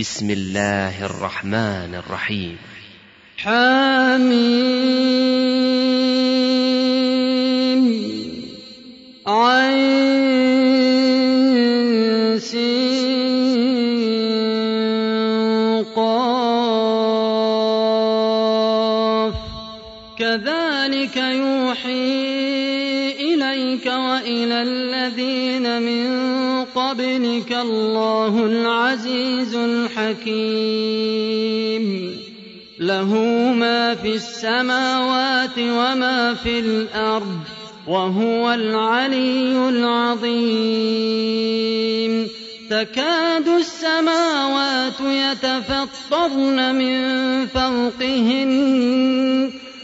بسم الله الرحمن الرحيم. حميم. عين قاف كذلك يوحي إليك وإلى الذين من قبلك الله العزيز الحكيم له ما في السماوات وما في الأرض وهو العلي العظيم. تكاد السماوات يتفطرن من فوقهن.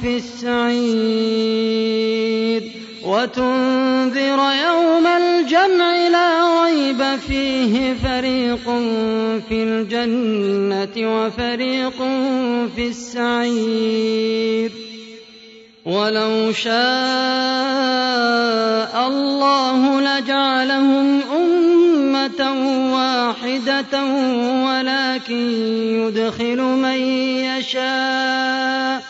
في السعير وتنذر يوم الجمع لا ريب فيه فريق في الجنة وفريق في السعير ولو شاء الله لجعلهم أمة واحدة ولكن يدخل من يشاء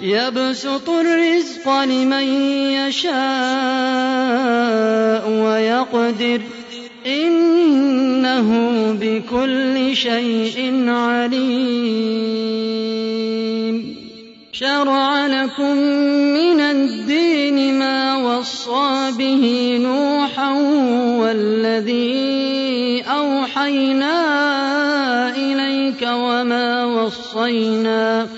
يبسط الرزق لمن يشاء ويقدر. إنه بكل شيء عليم. شرع لكم من الدين ما وصى به نوحا والذي أوحينا إليك وما وصينا.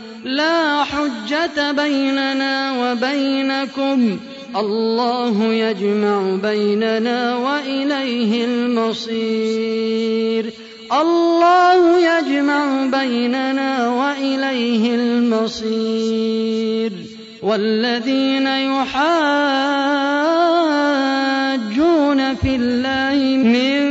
لا حجة بيننا وبينكم. الله يجمع بيننا وإليه المصير. الله يجمع بيننا وإليه المصير. والذين يحاجون في الله من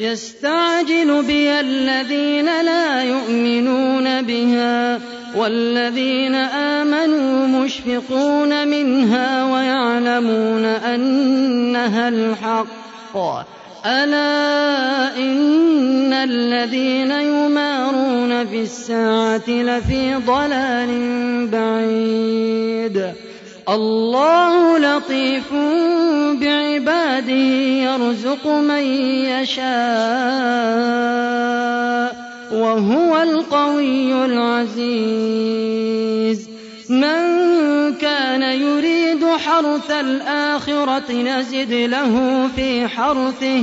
يستعجل بها الذين لا يؤمنون بها والذين آمنوا مشفقون منها ويعلمون أنها الحق. ألا إن الذين يمارون في الساعة لفي ضلال بعيد. الله لطيف بعباده يرزق من يشاء وهو القوي العزيز. من كان يريد حرث الآخرة نزد له في حرثه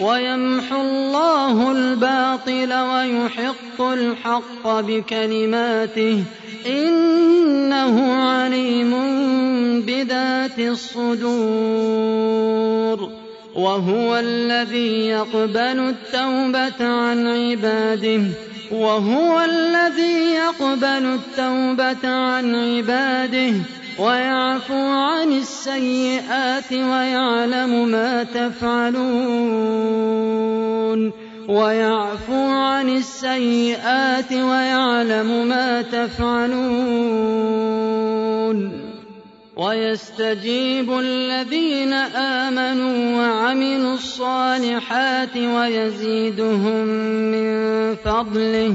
ويمحو الله الباطل ويحق الحق بكلماته إنه عليم بذات الصدور وهو الذي يقبل التوبة عن عباده وهو الذي يقبل التوبة عن عباده ويعفو عن السيئات ويعلم ما تفعلون. ويعفو عن السيئات ويعلم ما تفعلون. ويستجيب الذين آمنوا وعملوا الصالحات ويزيدهم من فضله.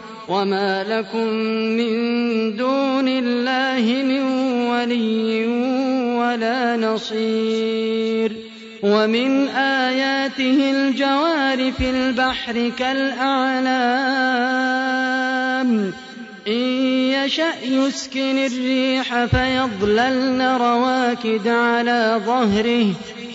وما لكم من دون الله من ولي ولا نصير ومن آياته الجوار في البحر كالأعلام إن يشأ يسكن الريح فيظللن رواكد على ظهره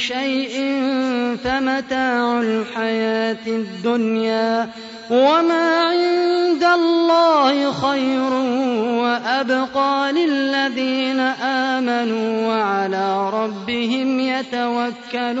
شيء فمتاع الحياة الدنيا وما عند الله خير وأبقى للذين آمنوا وعلى ربهم يتوكلون.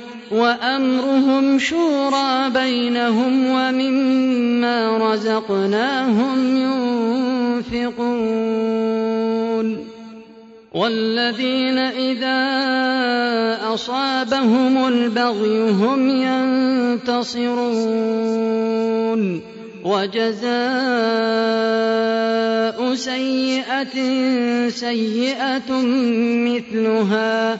وأمرهم شورى بينهم ومما رزقناهم ينفقون. والذين إذا أصابهم البغي هم ينتصرون. وجزاء سيئة سيئة مثلها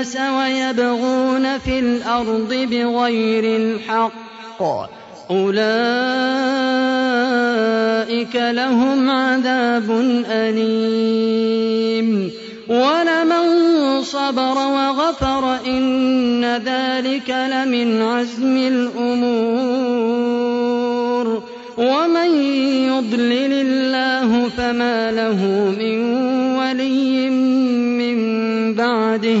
الناس ويبغون في الأرض بغير الحق. أولئك لهم عذاب أليم. ولمن صبر وغفر إن ذلك لمن عزم الأمور. ومن يضلل الله فما له من ولي من بعده.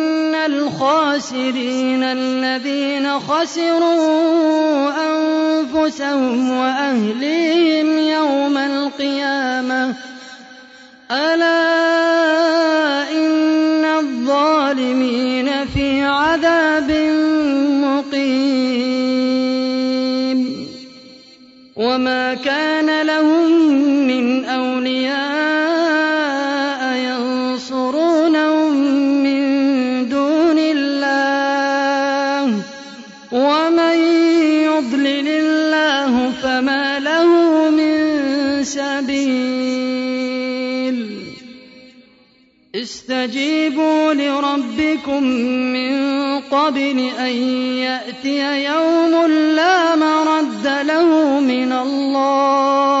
الخاسرين الذين خسروا أنفسهم وأهليهم يوم القيامة. ألا إن الظالمين في عذاب مقيم. وما كان لهم من أولياء فما له من سبيل. استجيبوا لربكم من قبل أن يأتي يوم لا مرد له من الله.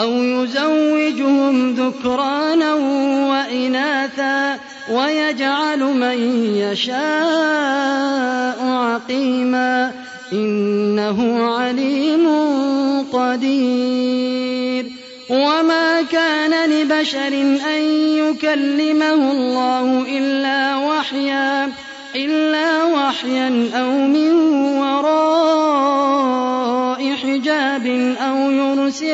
أو يزوجهم ذكرانا وإناثا ويجعل من يشاء عقيما إنه عليم قدير. وما كان لبشر أن يكلمه الله إلا وحيا إلا وحيا أو من وراء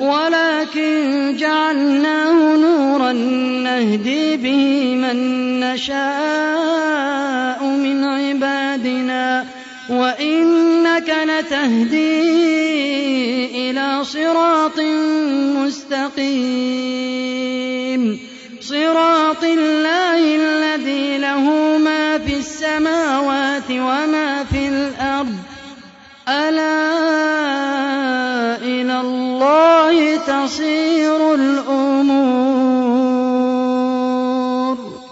ولكن جعلناه نورا نهدي به من نشاء من عبادنا وإنك لتهدي إلى صراط مستقيم. صراط الله